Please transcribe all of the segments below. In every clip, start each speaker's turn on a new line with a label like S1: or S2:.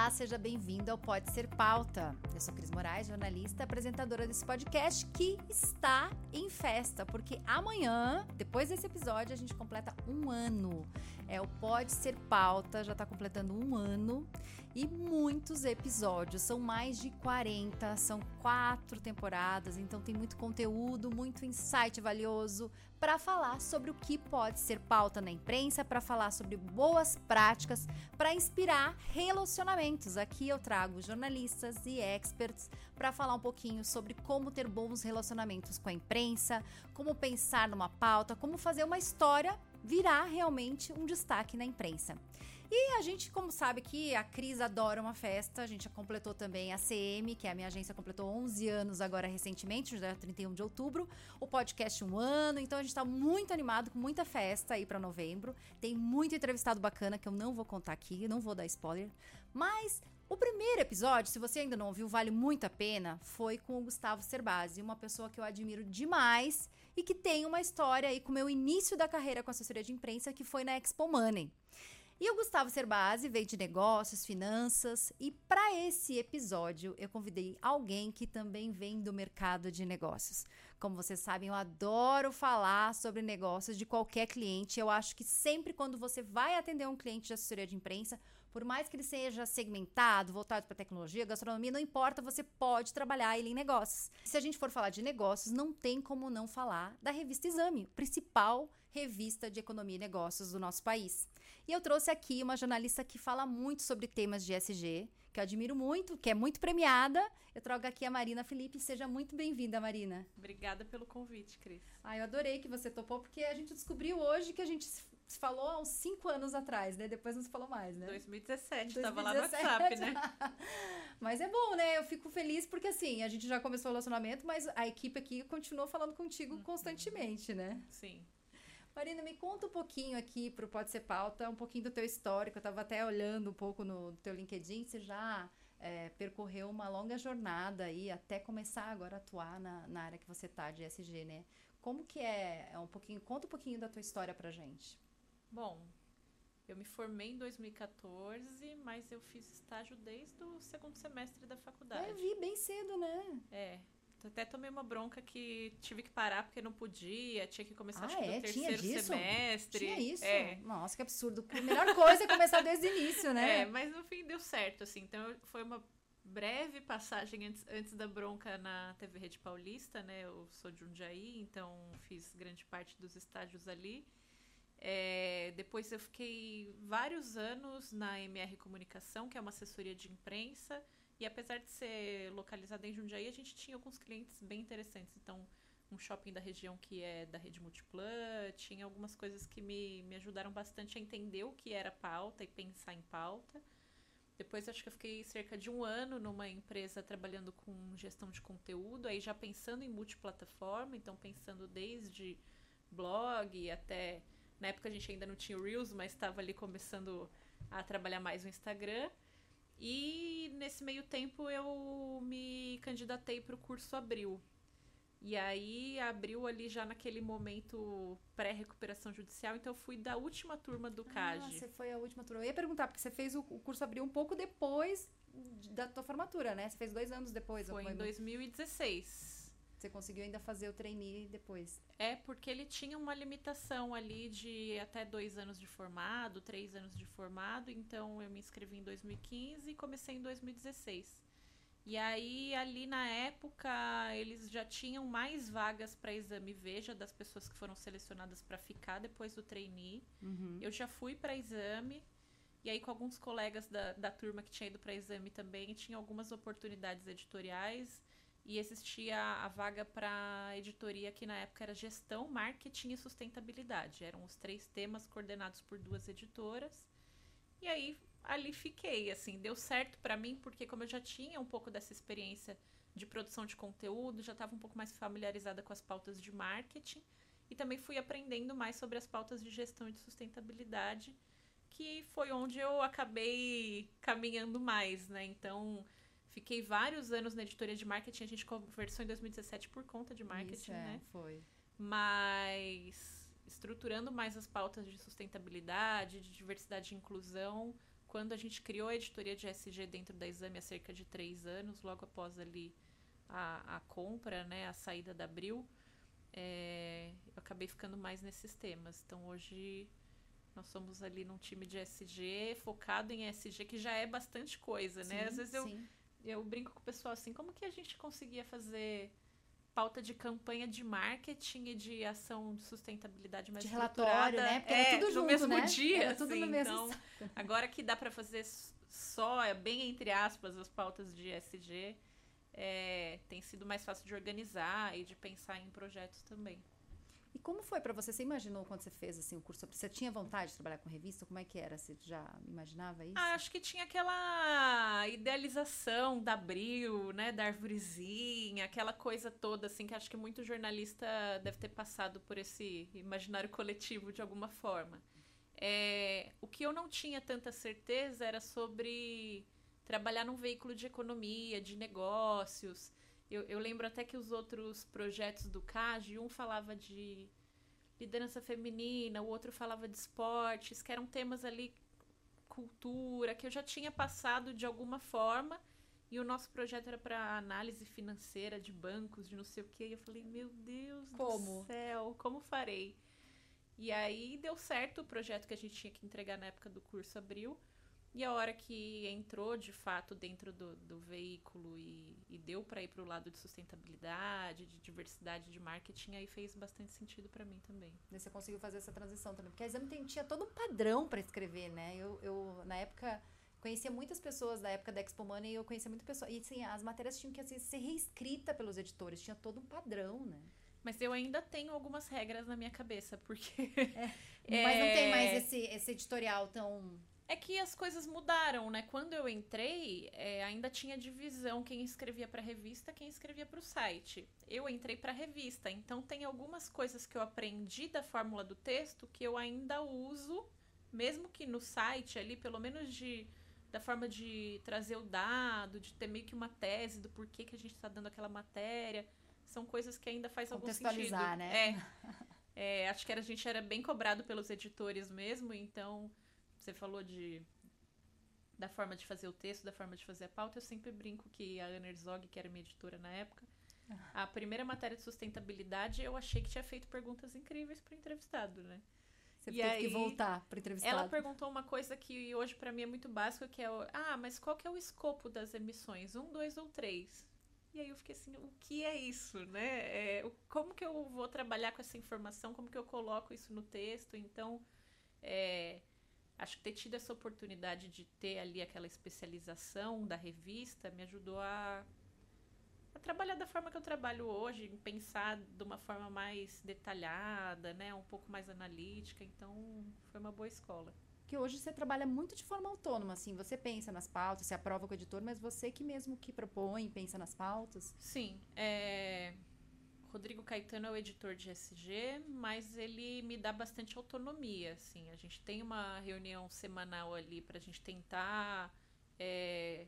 S1: Olá, seja bem-vindo ao Pode Ser Pauta. Eu sou Cris Moraes, jornalista, apresentadora desse podcast que está em festa, porque amanhã, depois desse episódio, a gente completa um ano. É o Pode Ser Pauta, já está completando um ano e muitos episódios, são mais de 40, são quatro temporadas, então tem muito conteúdo, muito insight valioso para falar sobre o que pode ser pauta na imprensa, para falar sobre boas práticas, para inspirar relacionamentos. Aqui eu trago jornalistas e experts para falar um pouquinho sobre como ter bons relacionamentos com a imprensa, como pensar numa pauta, como fazer uma história virar realmente um destaque na imprensa. E a gente, como sabe que a Cris adora uma festa, a gente completou também a CM, que é a minha agência, completou 11 anos agora recentemente, já 31 de outubro, o podcast um ano, então a gente tá muito animado com muita festa aí para novembro. Tem muito entrevistado bacana que eu não vou contar aqui, não vou dar spoiler, mas o primeiro episódio, se você ainda não ouviu, vale muito a pena, foi com o Gustavo Cerbasi, uma pessoa que eu admiro demais e que tem uma história aí com o meu início da carreira com assessoria de imprensa, que foi na Expo Money. E o Gustavo Cerbasi veio de negócios, finanças, e para esse episódio eu convidei alguém que também vem do mercado de negócios. Como vocês sabem, eu adoro falar sobre negócios de qualquer cliente. Eu acho que sempre quando você vai atender um cliente de assessoria de imprensa, por mais que ele seja segmentado, voltado para tecnologia, gastronomia, não importa, você pode trabalhar ele em negócios. Se a gente for falar de negócios, não tem como não falar da revista Exame, principal revista de economia e negócios do nosso país. E eu trouxe aqui uma jornalista que fala muito sobre temas de SG, que eu admiro muito, que é muito premiada. Eu trago aqui a Marina Felipe. Seja muito bem-vinda, Marina.
S2: Obrigada pelo convite, Cris.
S1: Ah, eu adorei que você topou, porque a gente descobriu hoje que a gente se falou há uns 5 anos atrás, né? Depois não se falou mais, né?
S2: 2017, 2017. tava lá no WhatsApp, né?
S1: mas é bom, né? Eu fico feliz porque assim, a gente já começou o relacionamento, mas a equipe aqui continuou falando contigo uhum. constantemente, né?
S2: Sim.
S1: Marina, me conta um pouquinho aqui pro Pode Ser Pauta, um pouquinho do teu histórico. Eu estava até olhando um pouco no teu LinkedIn, você já é, percorreu uma longa jornada aí até começar agora a atuar na, na área que você tá de SG, né? Como que é, é um pouquinho, conta um pouquinho da tua história pra gente.
S2: Bom, eu me formei em 2014, mas eu fiz estágio desde o segundo semestre da faculdade.
S1: Eu vi bem cedo, né?
S2: É. Até tomei uma bronca que tive que parar porque não podia, tinha que começar
S1: ah,
S2: acho
S1: é?
S2: no terceiro semestre.
S1: Tinha isso?
S2: É.
S1: Nossa, que absurdo. A melhor coisa é começar desde o início, né?
S2: É, mas no fim deu certo, assim. Então foi uma breve passagem antes, antes da bronca na TV Rede Paulista, né? Eu sou de Jundiaí, então fiz grande parte dos estágios ali. É, depois eu fiquei vários anos na MR Comunicação, que é uma assessoria de imprensa. E apesar de ser localizada em Jundiaí, a gente tinha alguns clientes bem interessantes. Então, um shopping da região que é da rede Multiplan, tinha algumas coisas que me, me ajudaram bastante a entender o que era pauta e pensar em pauta. Depois acho que eu fiquei cerca de um ano numa empresa trabalhando com gestão de conteúdo, aí já pensando em multiplataforma, então pensando desde blog até na época a gente ainda não tinha o Reels, mas estava ali começando a trabalhar mais no Instagram. E nesse meio tempo eu me candidatei para o curso Abril. E aí abriu ali já naquele momento pré-recuperação judicial, então eu fui da última turma do CAG.
S1: Ah, você foi a última turma. Eu ia perguntar, porque você fez o curso Abril um pouco depois da tua formatura, né? Você fez dois anos depois.
S2: Foi em 2016.
S1: Você conseguiu ainda fazer o trainee depois?
S2: É, porque ele tinha uma limitação ali de até dois anos de formado, três anos de formado. Então eu me inscrevi em 2015 e comecei em 2016. E aí, ali na época, eles já tinham mais vagas para exame Veja das pessoas que foram selecionadas para ficar depois do trainee.
S1: Uhum.
S2: Eu já fui para exame. E aí, com alguns colegas da, da turma que tinha ido para exame também, tinha algumas oportunidades editoriais e existia a vaga para editoria que na época era gestão, marketing e sustentabilidade. Eram os três temas coordenados por duas editoras. E aí ali fiquei, assim, deu certo para mim porque como eu já tinha um pouco dessa experiência de produção de conteúdo, já estava um pouco mais familiarizada com as pautas de marketing e também fui aprendendo mais sobre as pautas de gestão e de sustentabilidade, que foi onde eu acabei caminhando mais, né? Então, Fiquei vários anos na editoria de marketing. A gente conversou em 2017 por conta de marketing,
S1: Isso, é,
S2: né?
S1: Foi.
S2: Mas estruturando mais as pautas de sustentabilidade, de diversidade e inclusão, quando a gente criou a editoria de SG dentro da Exame há cerca de três anos, logo após ali a, a compra, né, a saída da Abril, é, eu acabei ficando mais nesses temas. Então hoje nós somos ali num time de SG focado em SG, que já é bastante coisa, né?
S1: Sim,
S2: Às vezes
S1: sim.
S2: eu brinco com o pessoal assim, como que a gente conseguia fazer pauta de campanha de marketing e de ação de sustentabilidade mais
S1: De relatório, né? Porque era
S2: é,
S1: tudo
S2: no
S1: junto,
S2: mesmo
S1: né?
S2: dia,
S1: Era tudo no
S2: assim,
S1: mesmo
S2: então,
S1: saco.
S2: Agora que dá para fazer só, é bem entre aspas, as pautas de SG, é, tem sido mais fácil de organizar e de pensar em projetos também.
S1: E como foi pra você? Você imaginou quando você fez assim o curso? Você tinha vontade de trabalhar com revista? Como é que era? Você já imaginava isso?
S2: Ah, acho que tinha aquela idealização da Abril, né, da arvorezinha, aquela coisa toda, assim, que acho que muito jornalista deve ter passado por esse imaginário coletivo de alguma forma. É, o que eu não tinha tanta certeza era sobre trabalhar num veículo de economia, de negócios. Eu, eu lembro até que os outros projetos do CAGE, um falava de liderança feminina, o outro falava de esportes, que eram temas ali cultura, que eu já tinha passado de alguma forma. E o nosso projeto era para análise financeira de bancos, de não sei o quê. E eu falei, meu Deus
S1: Como?
S2: do céu, como farei? E aí deu certo o projeto que a gente tinha que entregar na época do curso abril. E a hora que entrou de fato dentro do, do veículo e, e deu para ir para o lado de sustentabilidade, de diversidade de marketing, aí fez bastante sentido para mim também.
S1: Daí Você conseguiu fazer essa transição também. Porque a exame tem- tinha todo um padrão para escrever, né? Eu, eu, na época, conhecia muitas pessoas da época da Expo Money e eu conhecia muita pessoa. E assim, as matérias tinham que assim, ser reescritas pelos editores. Tinha todo um padrão, né?
S2: Mas eu ainda tenho algumas regras na minha cabeça, porque.
S1: Mas não tem
S2: É.
S1: mais esse, esse editorial tão.
S2: É que as coisas mudaram, né? Quando eu entrei, é, ainda tinha divisão quem escrevia para revista, quem escrevia para o site. Eu entrei para revista, então tem algumas coisas que eu aprendi da fórmula do texto que eu ainda uso, mesmo que no site ali, pelo menos de da forma de trazer o dado, de ter meio que uma tese do porquê que a gente está dando aquela matéria, são coisas que ainda faz algum sentido.
S1: Contextualizar, né?
S2: É, É, acho que era- a gente era bem cobrado pelos editores mesmo, então você falou de da forma de fazer o texto, da forma de fazer a pauta, eu sempre brinco que a Ana Herzog, que era minha editora na época, a primeira matéria de sustentabilidade, eu achei que tinha feito perguntas incríveis para o entrevistado, né?
S1: Você
S2: E
S1: teve que
S2: aí,
S1: voltar para entrevistado.
S2: Ela perguntou uma coisa que hoje para mim é muito básica, que é o, ah, mas qual que é o escopo das emissões? Um, dois ou três? E aí eu fiquei assim, o que é isso, né? É, como que eu vou trabalhar com essa informação? Como que eu coloco isso no texto? Então, é, acho que ter tido essa oportunidade de ter ali aquela especialização da revista me ajudou a, a trabalhar da forma que eu trabalho hoje, pensar de uma forma mais detalhada, né? Um pouco mais analítica. Então, foi uma boa escola.
S1: Que hoje você trabalha muito de forma autônoma, assim. Você pensa nas pautas, você aprova com o editor, mas você que mesmo que propõe, pensa nas pautas.
S2: Sim, é... Rodrigo Caetano é o editor de SG, mas ele me dá bastante autonomia, assim. A gente tem uma reunião semanal ali para a gente tentar é,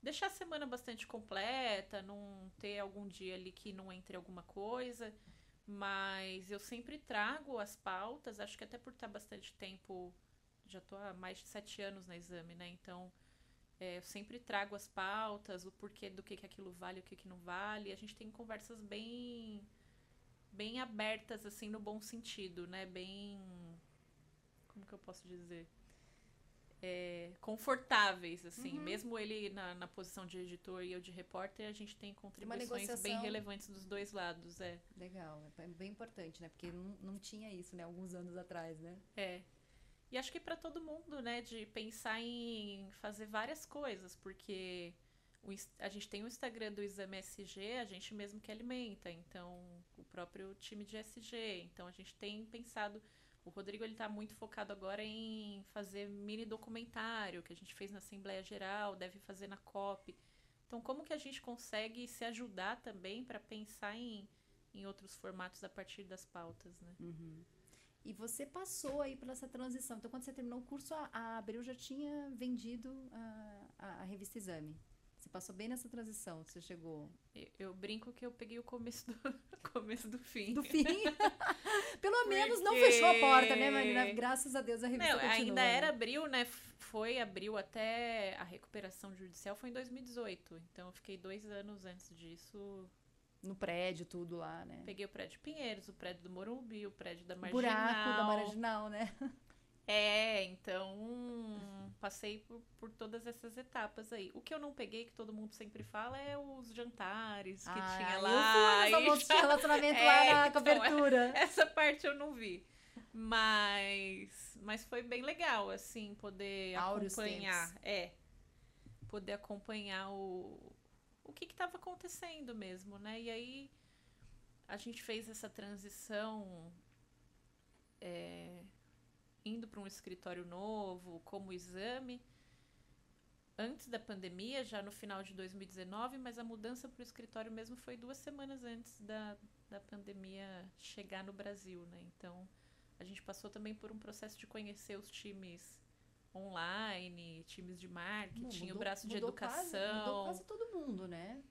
S2: deixar a semana bastante completa, não ter algum dia ali que não entre alguma coisa. Mas eu sempre trago as pautas, acho que até por estar bastante tempo, já estou há mais de sete anos na exame, né? Então é, eu sempre trago as pautas, o porquê do que, que aquilo vale, o que, que não vale. A gente tem conversas bem bem abertas, assim, no bom sentido, né? Bem. Como que eu posso dizer? É, confortáveis, assim.
S1: Uhum.
S2: Mesmo ele na, na posição de editor e eu de repórter, a gente tem contribuições bem relevantes dos dois lados, é.
S1: Legal, é bem importante, né? Porque não, não tinha isso, né? Alguns anos atrás, né?
S2: É. E acho que para todo mundo, né, de pensar em fazer várias coisas, porque o a gente tem o Instagram do Exame SG, a gente mesmo que alimenta, então o próprio time de SG, então a gente tem pensado, o Rodrigo ele tá muito focado agora em fazer mini documentário, que a gente fez na Assembleia Geral, deve fazer na COP. Então como que a gente consegue se ajudar também para pensar em, em outros formatos a partir das pautas, né?
S1: Uhum. E você passou aí por essa transição. Então, quando você terminou o curso, a, a Abril já tinha vendido a, a, a revista Exame. Você passou bem nessa transição, você chegou.
S2: Eu, eu brinco que eu peguei o começo do, começo do fim.
S1: Do fim. Pelo
S2: Porque-
S1: menos não fechou a porta, né, Marina? Graças a Deus a revista
S2: Não,
S1: continua.
S2: ainda
S1: né?
S2: era abril, né? Foi abril até a recuperação judicial foi em 2018. Então eu fiquei dois anos antes disso.
S1: No prédio, tudo lá, né?
S2: Peguei o prédio Pinheiros, o prédio do Morumbi, o prédio da Marginal.
S1: buraco da Marginal, né?
S2: É, então passei por, por todas essas etapas aí. O que eu não peguei, que todo mundo sempre fala, é os jantares que
S1: Ah,
S2: tinha
S1: eu
S2: lá.
S1: fui nos de relacionamento
S2: É,
S1: lá na
S2: então,
S1: cobertura.
S2: Essa parte eu não vi. Mas, mas foi bem legal, assim, poder acompanhar.
S1: tempos.
S2: É. Poder acompanhar o, o que estava acontecendo mesmo, né? E aí a gente fez essa transição é, indo para um escritório novo, como exame. Antes da pandemia, já no final de 2019, mas a mudança para o escritório mesmo foi duas semanas antes da, da pandemia chegar no Brasil, né? Então, a gente passou também por um processo de conhecer os times online, times de marketing, o
S1: Mudou-
S2: braço de
S1: mudou quase-
S2: educação.
S1: mudou quase todo mundo, né?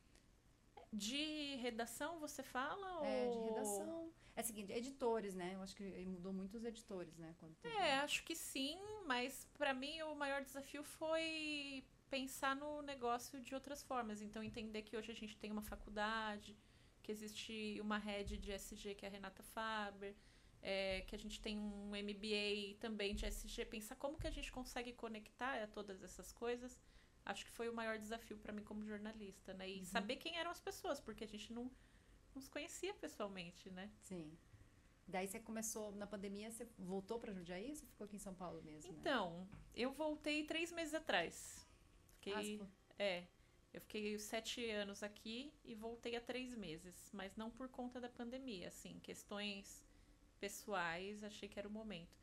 S2: De redação, você fala?
S1: É, de
S2: ou-
S1: redação. É o seguinte, editores, né? Eu acho que mudou muito os editores, né? Quando teve-
S2: É, acho que sim, mas para mim o maior desafio foi pensar no negócio de outras formas. Então, entender que hoje a gente tem uma faculdade, que existe uma rede de SG que é a Renata Faber, é, que a gente tem um MBA também de SG. Pensar como que a gente consegue conectar a todas essas coisas, acho que foi o maior desafio para mim como jornalista, né? E
S1: Uhum.
S2: saber quem eram as pessoas, porque a gente não, não se conhecia pessoalmente, né?
S1: Sim. Daí você começou, na pandemia, você voltou pra Jundiaí ou você ficou aqui em São Paulo mesmo? né?
S2: Então, eu voltei três meses atrás. Fiquei,
S1: Ah, você ficou-
S2: é, eu fiquei sete anos aqui e voltei há três meses, mas não por conta da pandemia, assim, questões pessoais, achei que era o momento.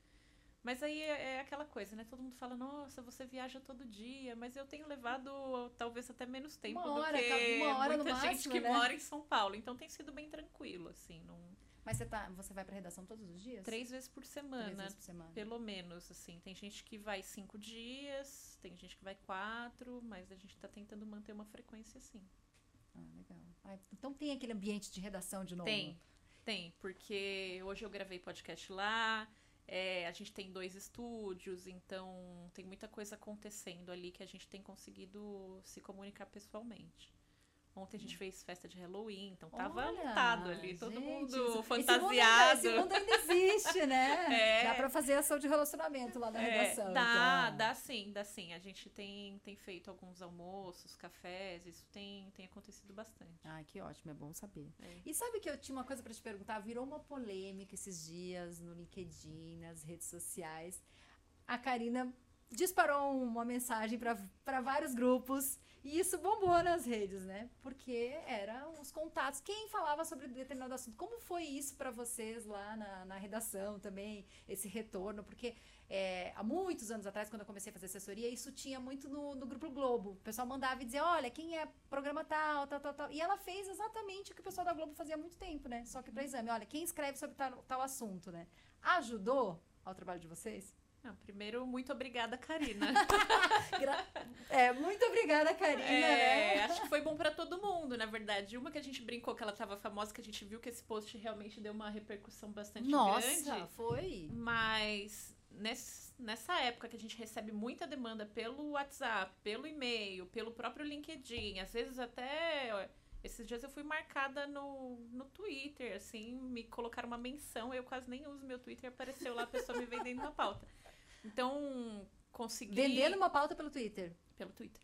S2: Mas aí é, é aquela coisa, né? Todo mundo fala, nossa, você viaja todo dia, mas eu tenho levado talvez até menos tempo
S1: Uma
S2: do
S1: hora,
S2: que
S1: tá- uma hora no
S2: muita gente
S1: máximo,
S2: que
S1: né?
S2: mora em São Paulo. Então tem sido bem tranquilo, assim, não...
S1: Mas você, tá, você vai pra redação todos os dias?
S2: três vezes por semana.
S1: Três vezes por semana.
S2: Pelo menos, assim. Tem gente que vai cinco dias, tem gente que vai quatro, mas a gente tá tentando manter uma frequência assim.
S1: Ah, legal. Ah, então tem aquele ambiente de redação de novo?
S2: Tem, tem, porque hoje eu gravei podcast lá, é, a gente tem dois estúdios, então tem muita coisa acontecendo ali que a gente tem conseguido se comunicar pessoalmente. Ontem a gente fez festa de Halloween, então tava
S1: Olha,
S2: lotado ali, todo
S1: gente,
S2: mundo
S1: esse mundo ainda-
S2: fantasiado.
S1: Esse mundo ainda existe, né?
S2: É.
S1: Dá pra fazer ação de relacionamento lá na
S2: É,
S1: redação.
S2: dá,
S1: então.
S2: dá sim, dá sim. A gente tem, tem feito alguns almoços, cafés, isso tem, tem acontecido bastante.
S1: Ai, que ótimo, é bom saber.
S2: É.
S1: E sabe que eu tinha uma coisa pra te perguntar? Virou uma polêmica esses dias no LinkedIn, nas redes sociais. A Karina disparou uma mensagem para vários grupos e isso bombou nas redes, né? Porque eram os contatos. Quem falava sobre determinado assunto? Como foi isso para vocês lá na, na redação também? Esse retorno? Porque é, há muitos anos atrás, quando eu comecei a fazer assessoria, isso tinha muito no, no Grupo Globo. O pessoal mandava e dizia: olha, quem é programa tal, tal, tal, tal. E ela fez exatamente o que o pessoal da Globo fazia há muito tempo, né? Só que para exame. Olha, quem escreve sobre tal, tal assunto, né? Ajudou ao trabalho de vocês?
S2: Não, primeiro, muito obrigada, Karina.
S1: É, muito obrigada, Karina,
S2: É,
S1: né?
S2: acho que foi bom pra todo mundo, na verdade. Uma que a gente brincou que ela tava famosa, que a gente viu que esse post realmente deu uma repercussão bastante
S1: Nossa,
S2: grande.
S1: foi.
S2: Mas ness- nessa época que a gente recebe muita demanda pelo WhatsApp, pelo e-mail, pelo próprio LinkedIn, às vezes até. Esses dias eu fui marcada no, no Twitter, assim, me colocaram uma menção, eu quase nem uso meu Twitter, apareceu lá a pessoa me vendendo uma pauta. Então, consegui.
S1: Vendendo uma pauta pelo Twitter.
S2: Pelo Twitter.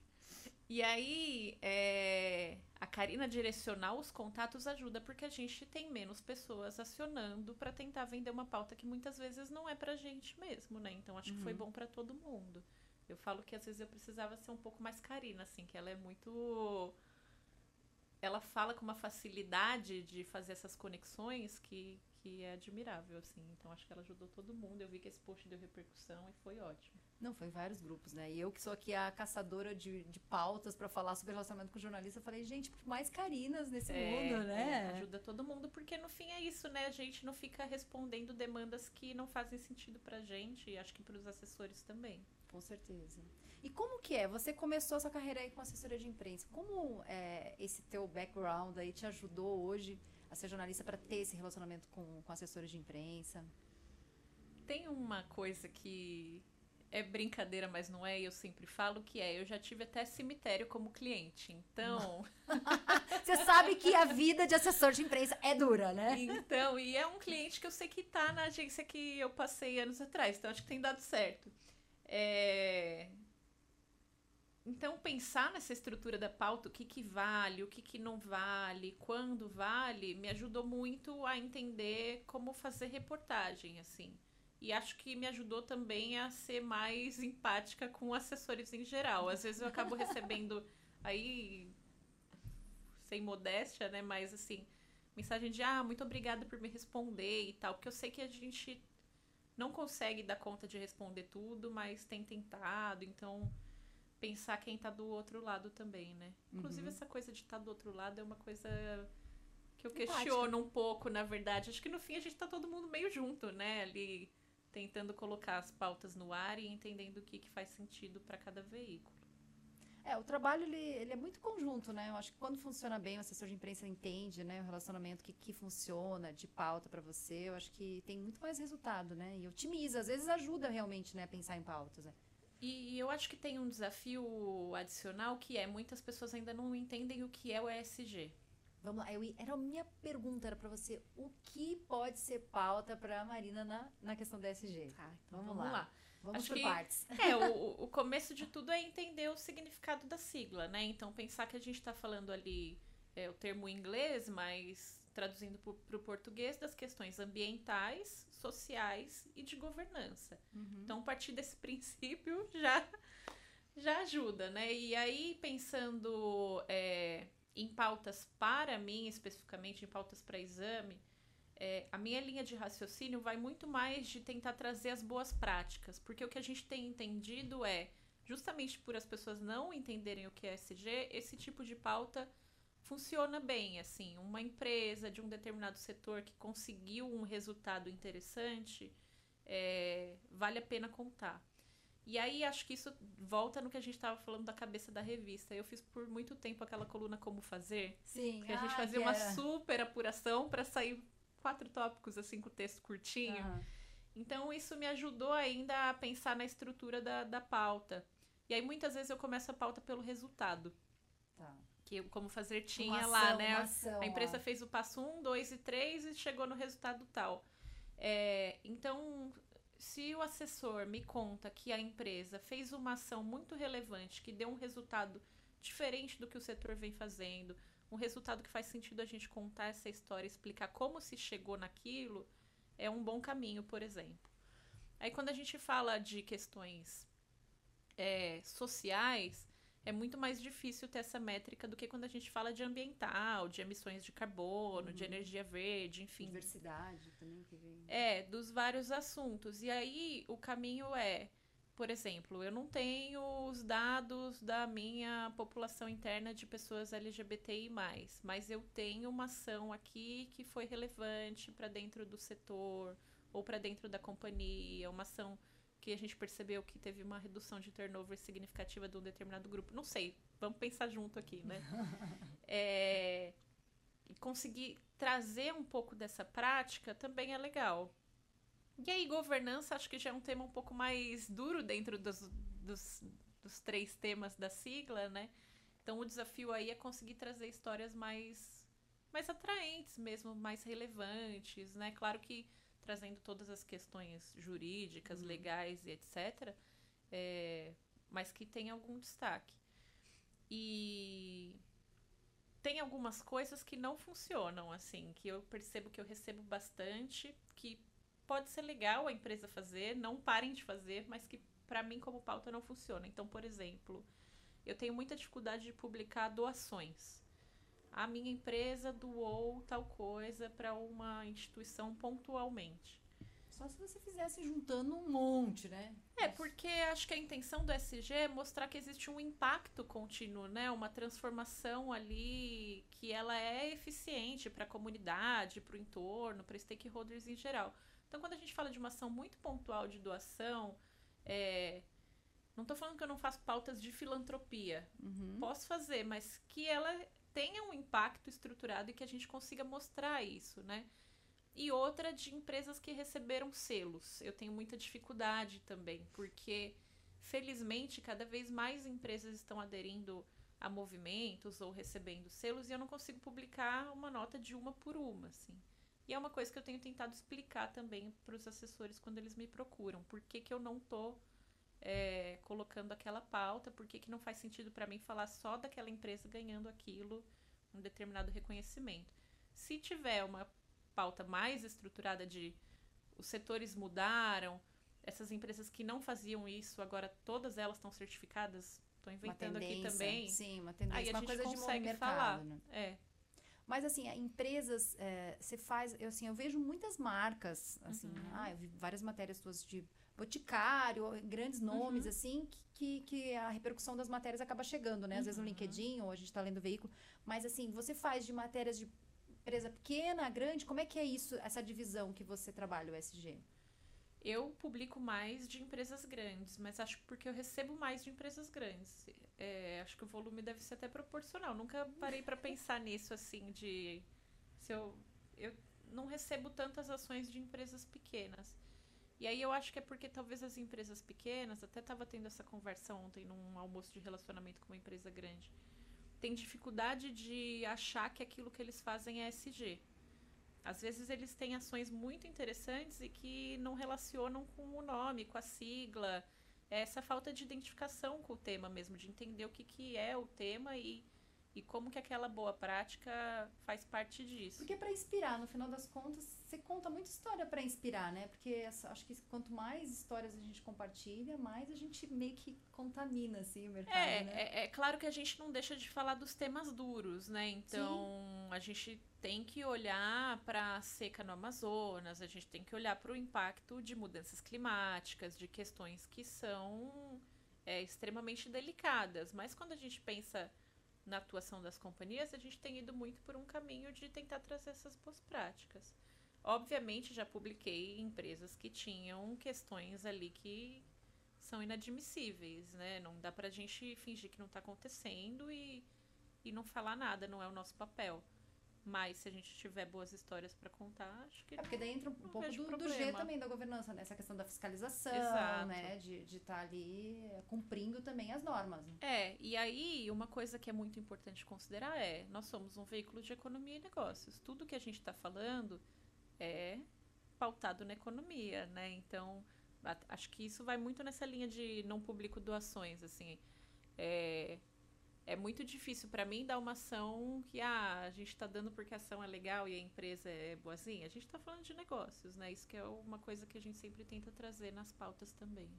S2: E aí, é, a Karina direcionar os contatos ajuda, porque a gente tem menos pessoas acionando pra tentar vender uma pauta que muitas vezes não é pra gente mesmo, né? Então acho que foi
S1: Uhum.
S2: bom pra todo mundo. Eu falo que às vezes eu precisava ser um pouco mais Karina, assim, que ela é muito. Ela fala com uma facilidade de fazer essas conexões que, que é admirável, assim. Então acho que ela ajudou todo mundo. Eu vi que esse post deu repercussão e foi ótimo.
S1: Não, foi em vários grupos, né? E eu que sou aqui a caçadora de, de pautas para falar sobre relacionamento com jornalista, falei, gente, mais carinas nesse é, mundo, né?
S2: É, ajuda todo mundo, porque no fim é isso, né? A gente não fica respondendo demandas que não fazem sentido pra gente e acho que para os assessores também.
S1: Com certeza. E como que é? Você começou sua carreira aí com assessoria de imprensa. Como é, esse teu background aí te ajudou hoje a ser jornalista para ter esse relacionamento com, com assessores de imprensa?
S2: Tem uma coisa que é brincadeira, mas não é, e eu sempre falo que é, eu já tive até cemitério como cliente, então...
S1: Você sabe que a vida de assessor de imprensa é dura, né?
S2: Então, e é um cliente que eu sei que tá na agência que eu passei anos atrás, então acho que tem dado certo. É... Então, pensar nessa estrutura da pauta, o que, que vale, o que, que não vale, quando vale, me ajudou muito a entender como fazer reportagem, assim. E acho que me ajudou também a ser mais empática com assessores em geral. Às vezes eu acabo recebendo aí, sem modéstia, né? Mas assim, mensagem de ah, muito obrigada por me responder e tal. Porque eu sei que a gente não consegue dar conta de responder tudo, mas tem tentado. Então pensar quem tá do outro lado também, né? Inclusive, uhum. essa coisa de estar tá do outro lado é uma coisa que eu questiono um pouco, na verdade. Acho que no fim a gente tá todo mundo meio junto, né? Ali tentando colocar as pautas no ar e entendendo o que, que faz sentido para cada veículo.
S1: É, o trabalho ele, ele é muito conjunto, né? Eu acho que quando funciona bem, o assessor de imprensa entende, né, o relacionamento que, que funciona de pauta para você. Eu acho que tem muito mais resultado, né? E otimiza, às vezes ajuda realmente, né, a pensar em pautas. Né?
S2: E, eu acho que tem um desafio adicional que é muitas pessoas ainda não entendem o que é o ESG.
S1: Vamos lá, eu, era a minha pergunta, era para você, o que pode ser pauta para a Marina na, na questão do ESG?
S2: Tá, então vamos, vamos lá. lá.
S1: Vamos Acho por que, partes.
S2: É, o, o começo de tudo é entender o significado da sigla, né? Então, pensar que a gente está falando ali é, o termo em inglês, mas traduzindo para o português, das questões ambientais, sociais e de governança. Uhum. Então, partir desse princípio já, já ajuda, né? E aí, pensando é, em pautas para mim, especificamente em pautas para exame, é, a minha linha de raciocínio vai muito mais de tentar trazer as boas práticas, porque o que a gente tem entendido é, justamente por as pessoas não entenderem o que é SG, esse tipo de pauta funciona bem, assim, uma empresa de um determinado setor que conseguiu um resultado interessante, é, vale a pena contar. E aí acho que isso volta no que a gente estava falando da cabeça da revista. Eu fiz por muito tempo aquela coluna Como Fazer.
S1: Sim.
S2: Que a gente ah, fazia uma super apuração para sair quatro tópicos assim com o texto curtinho. Uhum. Então isso me ajudou ainda a pensar na estrutura da, da pauta. E aí muitas vezes eu começo a pauta pelo resultado. Tá que como fazer tinha ação, lá, né? Ação, a empresa fez o passo 1, um, 2 e 3 e chegou no resultado tal. É, então, se o assessor me conta que a empresa fez uma ação muito relevante, que deu um resultado diferente do que o setor vem fazendo, um resultado que faz sentido a gente contar essa história, explicar como se chegou naquilo, é um bom caminho, por exemplo. Aí, quando a gente fala de questões é, sociais, é muito mais difícil ter essa métrica do que quando a gente fala de ambiental, de emissões de carbono, uhum. de energia verde, enfim.
S1: Diversidade também que vem.
S2: É, dos vários assuntos. E aí o caminho é, por exemplo, eu não tenho os dados da minha população interna de pessoas LGBTI+, mas eu tenho uma ação aqui que foi relevante para dentro do setor ou para dentro da companhia, uma ação que a gente percebeu que teve uma redução de turnover significativa de um determinado grupo. Não sei, vamos pensar junto aqui, né? é, conseguir trazer um pouco dessa prática também é legal. E aí, governança, acho que já é um tema um pouco mais duro dentro dos, dos, dos três temas da sigla, né? Então, o desafio aí é conseguir trazer histórias mais, mais atraentes mesmo, mais relevantes, né? Claro que trazendo todas as questões jurídicas, uhum. legais e etc., é, mas que tem algum destaque. E tem algumas coisas que não funcionam, assim, que eu percebo que eu recebo bastante, que pode ser legal a empresa fazer, não parem de fazer, mas que para mim como pauta não funciona. Então, por exemplo, eu tenho muita dificuldade de publicar doações. a minha empresa doou tal coisa para uma instituição pontualmente.
S1: Só se você fizesse juntando um monte, né?
S2: É, porque acho que a intenção do SG é mostrar que existe um impacto contínuo, né? Uma transformação ali que ela é eficiente para a comunidade, para o entorno, para stakeholders em geral. Então, quando a gente fala de uma ação muito pontual de doação, é, não estou falando que eu não faço pautas de filantropia. Uhum. Posso fazer, mas que ela tenha um impacto estruturado e que a gente consiga mostrar isso, né? E outra de empresas que receberam selos. Eu tenho muita dificuldade também, porque felizmente cada vez mais empresas estão aderindo a movimentos ou recebendo selos e eu não consigo publicar uma nota de uma por uma, assim. E é uma coisa que eu tenho tentado explicar também para os assessores quando eles me procuram. Por que, que eu não tô é, colocando aquela pauta? Por que, que não faz sentido para mim falar só daquela empresa ganhando aquilo, um determinado reconhecimento? Se tiver uma pauta mais estruturada de os setores mudaram, essas empresas que não faziam isso, agora todas elas estão certificadas. Estou inventando aqui também.
S1: Sim, uma tendência, Aí a uma gente coisa consegue de mercado, falar. Né?
S2: É.
S1: Mas assim, empresas, é, você faz, eu assim, eu vejo muitas marcas, assim, uhum. ah, eu vi várias matérias suas de boticário, grandes nomes, uhum. assim, que, que a repercussão das matérias acaba chegando, né? Às uhum. vezes no uhum. LinkedIn, ou a gente está lendo o veículo. Mas assim, você faz de matérias de empresa pequena, grande? Como é que é isso, essa divisão que você trabalha, o SG?
S2: Eu publico mais de empresas grandes, mas acho que porque eu recebo mais de empresas grandes. É, acho que o volume deve ser até proporcional. Nunca parei para pensar nisso assim de se eu eu não recebo tantas ações de empresas pequenas. E aí eu acho que é porque talvez as empresas pequenas, até estava tendo essa conversa ontem num almoço de relacionamento com uma empresa grande têm dificuldade de achar que aquilo que eles fazem é SG. Às vezes eles têm ações muito interessantes e que não relacionam com o nome, com a sigla. É essa falta de identificação com o tema mesmo, de entender o que, que é o tema e e como que aquela boa prática faz parte disso.
S1: Porque para inspirar, no final das contas, você conta muita história para inspirar, né? Porque acho que quanto mais histórias a gente compartilha, mais a gente meio que contamina assim o mercado,
S2: é,
S1: né?
S2: é, é claro que a gente não deixa de falar dos temas duros, né? Então, Sim. a gente tem que olhar para a seca no Amazonas, a gente tem que olhar para o impacto de mudanças climáticas, de questões que são é, extremamente delicadas. Mas quando a gente pensa na atuação das companhias, a gente tem ido muito por um caminho de tentar trazer essas boas práticas. Obviamente, já publiquei empresas que tinham questões ali que são inadmissíveis, né? Não dá pra gente fingir que não tá acontecendo e, e não falar nada, não é o nosso papel. Mas se a gente tiver boas histórias para contar, acho que. É
S1: porque daí entra um pouco do, do, G também da governança, né? Essa questão da fiscalização, Exato. né? De estar de tá ali cumprindo também as normas. Né?
S2: É, e aí uma coisa que é muito importante considerar é: nós somos um veículo de economia e negócios. Tudo que a gente está falando é pautado na economia, né? Então, acho que isso vai muito nessa linha de não publico doações, assim. É, é muito difícil para mim dar uma ação que ah, a gente está dando porque a ação é legal e a empresa é boazinha. A gente está falando de negócios, né? Isso que é uma coisa que a gente sempre tenta trazer nas pautas também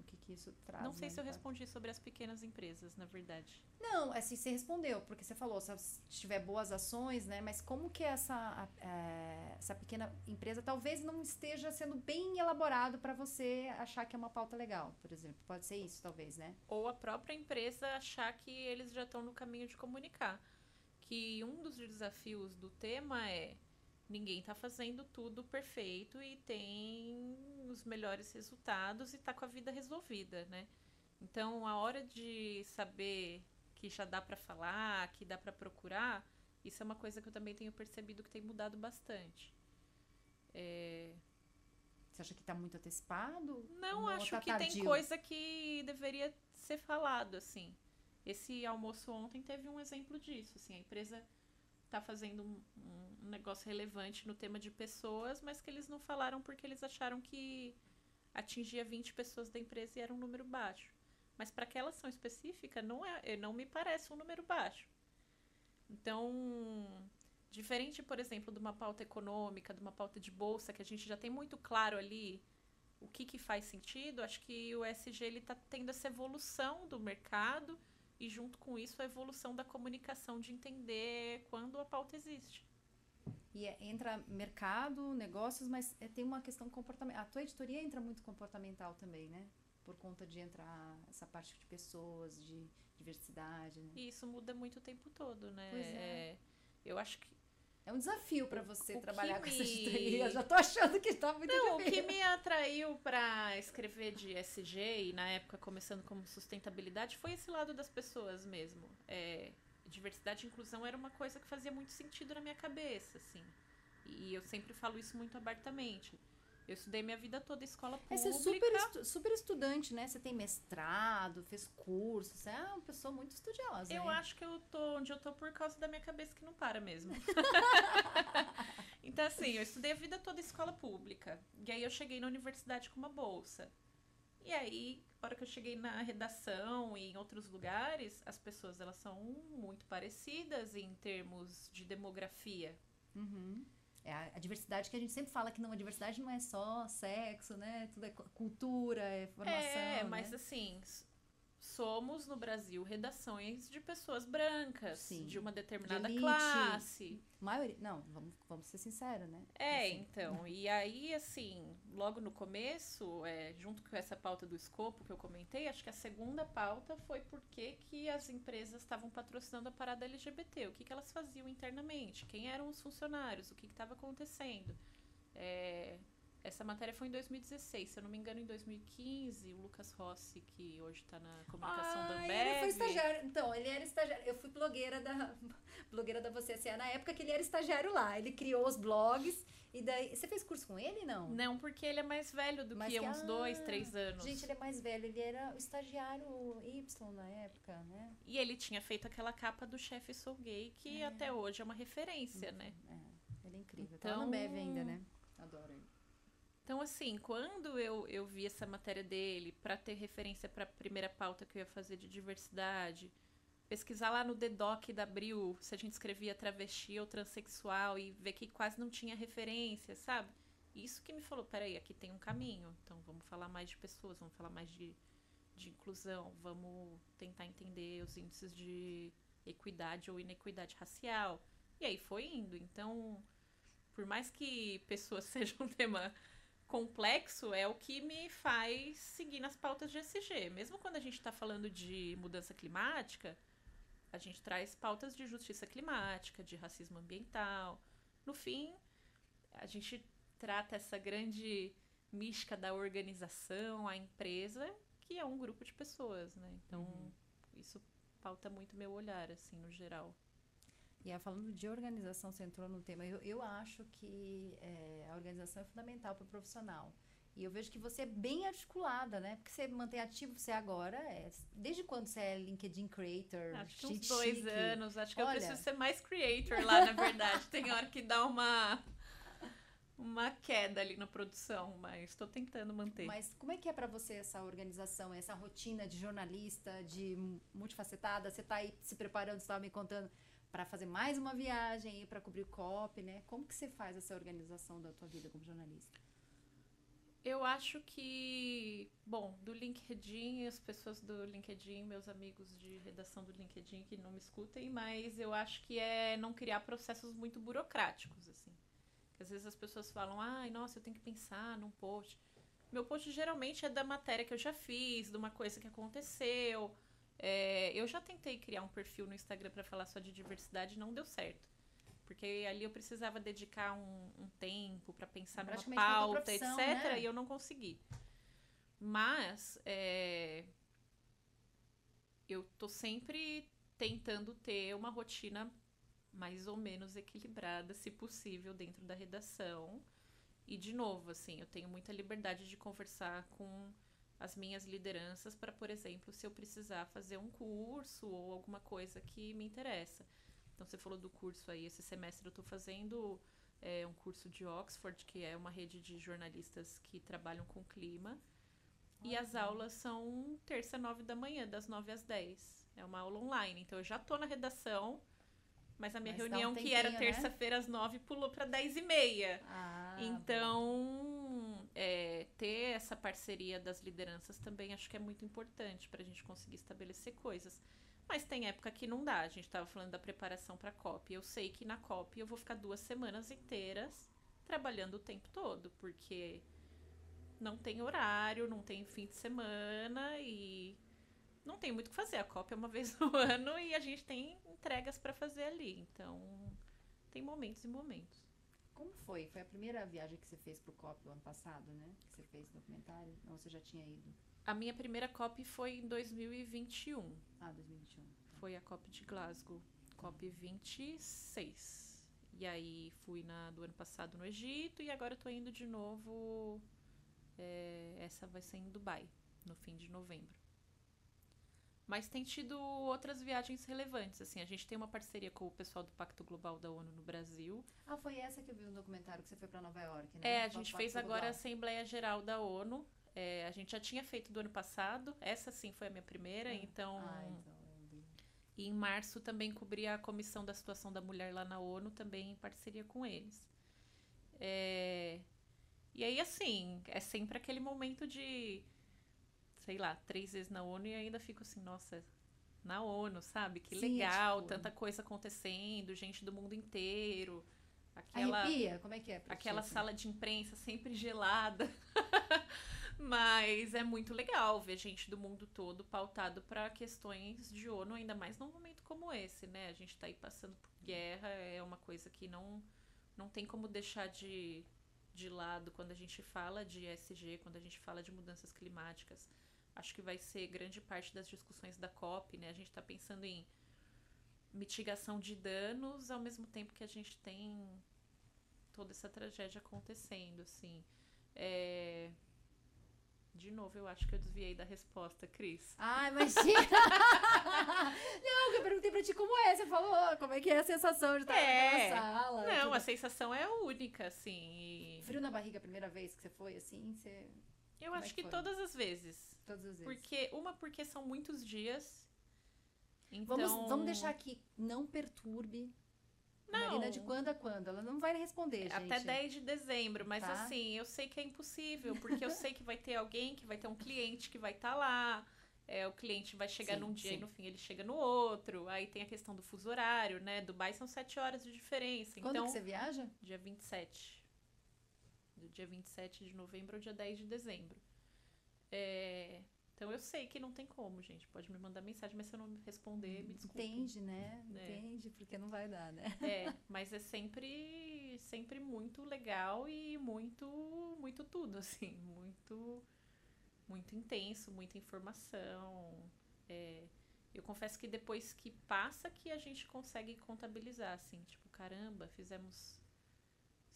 S1: o que, que isso traz.
S2: Não sei né, se eu respondi sobre as pequenas empresas, na verdade.
S1: Não, assim, você respondeu, porque você falou, se tiver boas ações, né? Mas como que essa, é, essa pequena empresa talvez não esteja sendo bem elaborado para você achar que é uma pauta legal, por exemplo. Pode ser isso, talvez, né?
S2: Ou a própria empresa achar que eles já estão no caminho de comunicar. Que um dos desafios do tema é ninguém está fazendo tudo perfeito e tem os melhores resultados e está com a vida resolvida, né? Então, a hora de saber que já dá para falar, que dá para procurar, isso é uma coisa que eu também tenho percebido que tem mudado bastante. É...
S1: Você acha que está muito antecipado?
S2: Não, Não acho tá que tardio? tem coisa que deveria ser falado, assim. Esse almoço ontem teve um exemplo disso, assim, a empresa está fazendo um, um, negócio relevante no tema de pessoas, mas que eles não falaram porque eles acharam que atingia 20 pessoas da empresa e era um número baixo. Mas para aquela ação específica não é, não me parece um número baixo. Então, diferente, por exemplo, de uma pauta econômica, de uma pauta de bolsa, que a gente já tem muito claro ali o que, que faz sentido, acho que o SG está tendo essa evolução do mercado e junto com isso a evolução da comunicação de entender quando a pauta existe.
S1: E é, entra mercado, negócios, mas é, tem uma questão comportamental. A tua editoria entra muito comportamental também, né? Por conta de entrar essa parte de pessoas, de diversidade. Né?
S2: E isso muda muito o tempo todo, né?
S1: Pois é.
S2: eu acho que
S1: é um desafio para você
S2: o
S1: trabalhar com
S2: me...
S1: essa editoria. Já tô achando que está muito
S2: Não,
S1: difícil.
S2: o que me atraiu para escrever de SG e na época começando como sustentabilidade foi esse lado das pessoas mesmo. É, diversidade e inclusão era uma coisa que fazia muito sentido na minha cabeça, assim. E eu sempre falo isso muito abertamente. Eu estudei minha vida toda escola pública.
S1: É, você é super, estu super estudante, né? Você tem mestrado, fez curso, você é uma pessoa muito estudiosa.
S2: Eu acho que eu tô onde eu tô por causa da minha cabeça que não para mesmo. então, assim, eu estudei a vida toda em escola pública. E aí eu cheguei na universidade com uma bolsa. E aí, na hora que eu cheguei na redação e em outros lugares, as pessoas elas são muito parecidas em termos de demografia.
S1: Uhum. É a, a, diversidade que a gente sempre fala que não, a diversidade não é só sexo, né? Tudo é cultura, é formação.
S2: É, mas
S1: né?
S2: assim, somos no Brasil redações de pessoas brancas,
S1: Sim.
S2: de uma determinada
S1: de
S2: classe.
S1: Maioria, não, vamos, vamos ser sinceros, né?
S2: É,
S1: assim.
S2: então, e aí, assim, logo no começo, é, junto com essa pauta do escopo que eu comentei, acho que a segunda pauta foi porque que as empresas estavam patrocinando a parada LGBT, o que, que elas faziam internamente, quem eram os funcionários, o que estava acontecendo. É, essa matéria foi em 2016, se eu não me engano, em 2015, o Lucas Rossi, que hoje está na comunicação
S1: ah,
S2: da Ambev.
S1: Ele foi estagiário. Então, ele era estagiário. Eu fui blogueira da blogueira da Você assim, na época que ele era estagiário lá. Ele criou os blogs. E daí. Você fez curso com ele, não?
S2: Não, porque ele é mais velho do que
S1: que-
S2: uns
S1: ah,
S2: dois, três anos.
S1: Gente, ele é mais velho. Ele era o estagiário Y na época, né?
S2: E ele tinha feito aquela capa do chefe Sou Gay, que
S1: É.
S2: até hoje é uma referência, né?
S1: É, ele é incrível.
S2: Então-
S1: Tá lá no Bev ainda, né? Adoro ele.
S2: Então, assim, quando eu, eu vi essa matéria dele, para ter referência para a primeira pauta que eu ia fazer de diversidade, pesquisar lá no DDoC da Abril se a gente escrevia travesti ou transexual e ver que quase não tinha referência, sabe? Isso que me falou, peraí, aqui tem um caminho, então vamos falar mais de pessoas, vamos falar mais de, de inclusão, vamos tentar entender os índices de equidade ou inequidade racial. E aí foi indo. Então, por mais que pessoas seja um tema complexo, é o que me faz seguir nas pautas de SG. Mesmo quando a gente está falando de mudança climática, a gente traz pautas de justiça climática, de racismo ambiental. No fim, a gente trata essa grande mística da organização, a empresa, que é um grupo de pessoas, né? Então,
S1: Uhum.
S2: isso pauta muito meu olhar, assim, no geral.
S1: E aí, falando de organização, você entrou no tema. Eu, eu acho que é, a organização é fundamental para o profissional. E eu vejo que você é bem articulada, né? Porque você mantém ativo, você agora é. Desde quando você é LinkedIn Creator?
S2: Acho que uns dois
S1: chique?
S2: anos. Acho que
S1: Olha.
S2: eu preciso ser mais creator lá, na verdade. Tem hora que dá uma uma queda ali na produção, mas estou tentando manter.
S1: Mas como é que é para você essa organização, essa rotina de jornalista, de multifacetada? Você tá aí se preparando, você estava me contando, para fazer mais uma viagem, para cobrir o COP, né? Como que você faz essa organização da tua vida como jornalista?
S2: Eu acho que, bom, do LinkedIn, as pessoas do LinkedIn, meus amigos de redação do LinkedIn que não me escutem, mas eu acho que é não criar processos muito burocráticos, assim. Que às vezes as pessoas falam, ai, nossa, eu tenho que pensar num post. Meu post geralmente é da matéria que eu já fiz, de uma coisa que aconteceu. É, eu já tentei criar um perfil no Instagram para falar só de diversidade e não deu certo. Porque ali eu precisava dedicar um, um tempo para pensar numa pauta, etc.
S1: né?
S2: E eu não consegui. Mas é, eu tô sempre tentando ter uma rotina mais ou menos equilibrada, se possível, dentro da redação. E de novo, assim, eu tenho muita liberdade de conversar com as minhas lideranças para, por exemplo, se eu precisar fazer um curso ou alguma coisa que me interessa. Então, você falou do curso aí, esse semestre eu estou fazendo é, um curso de Oxford, que é uma rede de jornalistas que trabalham com clima. E as aulas são terça, nove da manhã, das nove às dez. É uma aula online. Então, eu já tô na redação, mas a minha
S1: Mas dá um
S2: reunião, que era
S1: tempinho, né?
S2: terça-feira às nove, pulou para dez e meia.
S1: Ah,
S2: Então, é, ter essa parceria das lideranças também acho que é muito importante para a gente conseguir estabelecer coisas. Mas tem época que não dá. A gente tava falando da preparação pra COP. Eu sei que na COP eu vou ficar duas semanas inteiras trabalhando o tempo todo, porque não tem horário, não tem fim de semana e não tem muito o que fazer. A COP é uma vez no ano e a gente tem entregas para fazer ali. Então, tem momentos e momentos.
S1: Como foi? Foi a primeira viagem que você fez pro COP o ano passado, né? Que você fez documentário? Ou você já tinha ido?
S2: A minha primeira COP foi em 2021.
S1: Ah, 2021.
S2: Foi a COP de Glasgow, COP 26. E aí fui na do ano passado no Egito e agora eu tô indo de novo. é, essa vai ser em Dubai, no fim de novembro. Mas tem tido outras viagens relevantes. Assim, a gente tem uma parceria com o pessoal do Pacto Global da ONU no Brasil.
S1: Ah, foi essa que eu vi no documentário que você foi pra Nova York, né?
S2: É, a gente fez agora a. Assembleia Geral da ONU. É, a gente já tinha feito do ano passado. Essa sim foi a minha primeira, então.
S1: Ah, então.
S2: E em março também cobri a Comissão da Situação da Mulher lá na ONU, também em parceria com eles. É, E aí, assim, é sempre aquele momento de, sei lá, três vezes na ONU e ainda fico assim, nossa, na ONU, sabe? Que
S1: Sim, é
S2: legal,
S1: tipo-
S2: tanta coisa acontecendo, gente do mundo inteiro. Aquela,
S1: Arrepia? Como é que é? ti,
S2: aquela sala de imprensa sempre gelada. Mas é muito legal ver gente do mundo todo pautado para questões de ONU, ainda mais num momento como esse, né? A gente tá aí passando por guerra, é uma coisa que não, não tem como deixar de, de lado quando a gente fala de ESG, quando a gente fala de mudanças climáticas. Acho que vai ser grande parte das discussões da COP, né? A gente tá pensando em mitigação de danos ao mesmo tempo que a gente tem toda essa tragédia acontecendo, assim. É... De novo, eu acho que eu desviei da resposta, Cris.
S1: Ah, imagina! não, eu perguntei pra ti como é. Você falou como é que é a sensação de estar
S2: É.
S1: naquela sala.
S2: Não,
S1: tudo.
S2: a sensação é única, assim.
S1: Frio na barriga a primeira vez que você foi, assim, você...
S2: Eu
S1: Como é
S2: acho
S1: que
S2: que
S1: foi?
S2: todas as vezes.
S1: Todas as vezes.
S2: Porque, uma, porque são muitos dias. Então...
S1: Vamos, vamos deixar aqui, não perturbe
S2: Não.
S1: Marina de quando a quando. Ela não vai responder, gente.
S2: Até 10 de dezembro, mas
S1: Tá.
S2: assim, eu sei que é impossível, porque eu sei que vai ter alguém, que vai ter um cliente que vai estar lá. É, o cliente vai chegar
S1: Sim,
S2: num dia e
S1: sim.
S2: no fim ele chega no outro. Aí tem a questão do fuso horário, né? Dubai são 7 horas de diferença.
S1: Quando
S2: então,
S1: que você viaja?
S2: dia 27. Do dia 27 de novembro ao dia 10 de dezembro. É, Então eu sei que não tem como, gente. Pode me mandar mensagem, mas se eu não responder, me desculpe.
S1: Entende, né?
S2: É.
S1: Entende, porque não vai dar, né?
S2: É, mas é sempre, sempre muito legal e muito, muito tudo, assim, muito, muito intenso, muita informação. É, eu confesso que depois que passa que a gente consegue contabilizar, assim, tipo, caramba, fizemos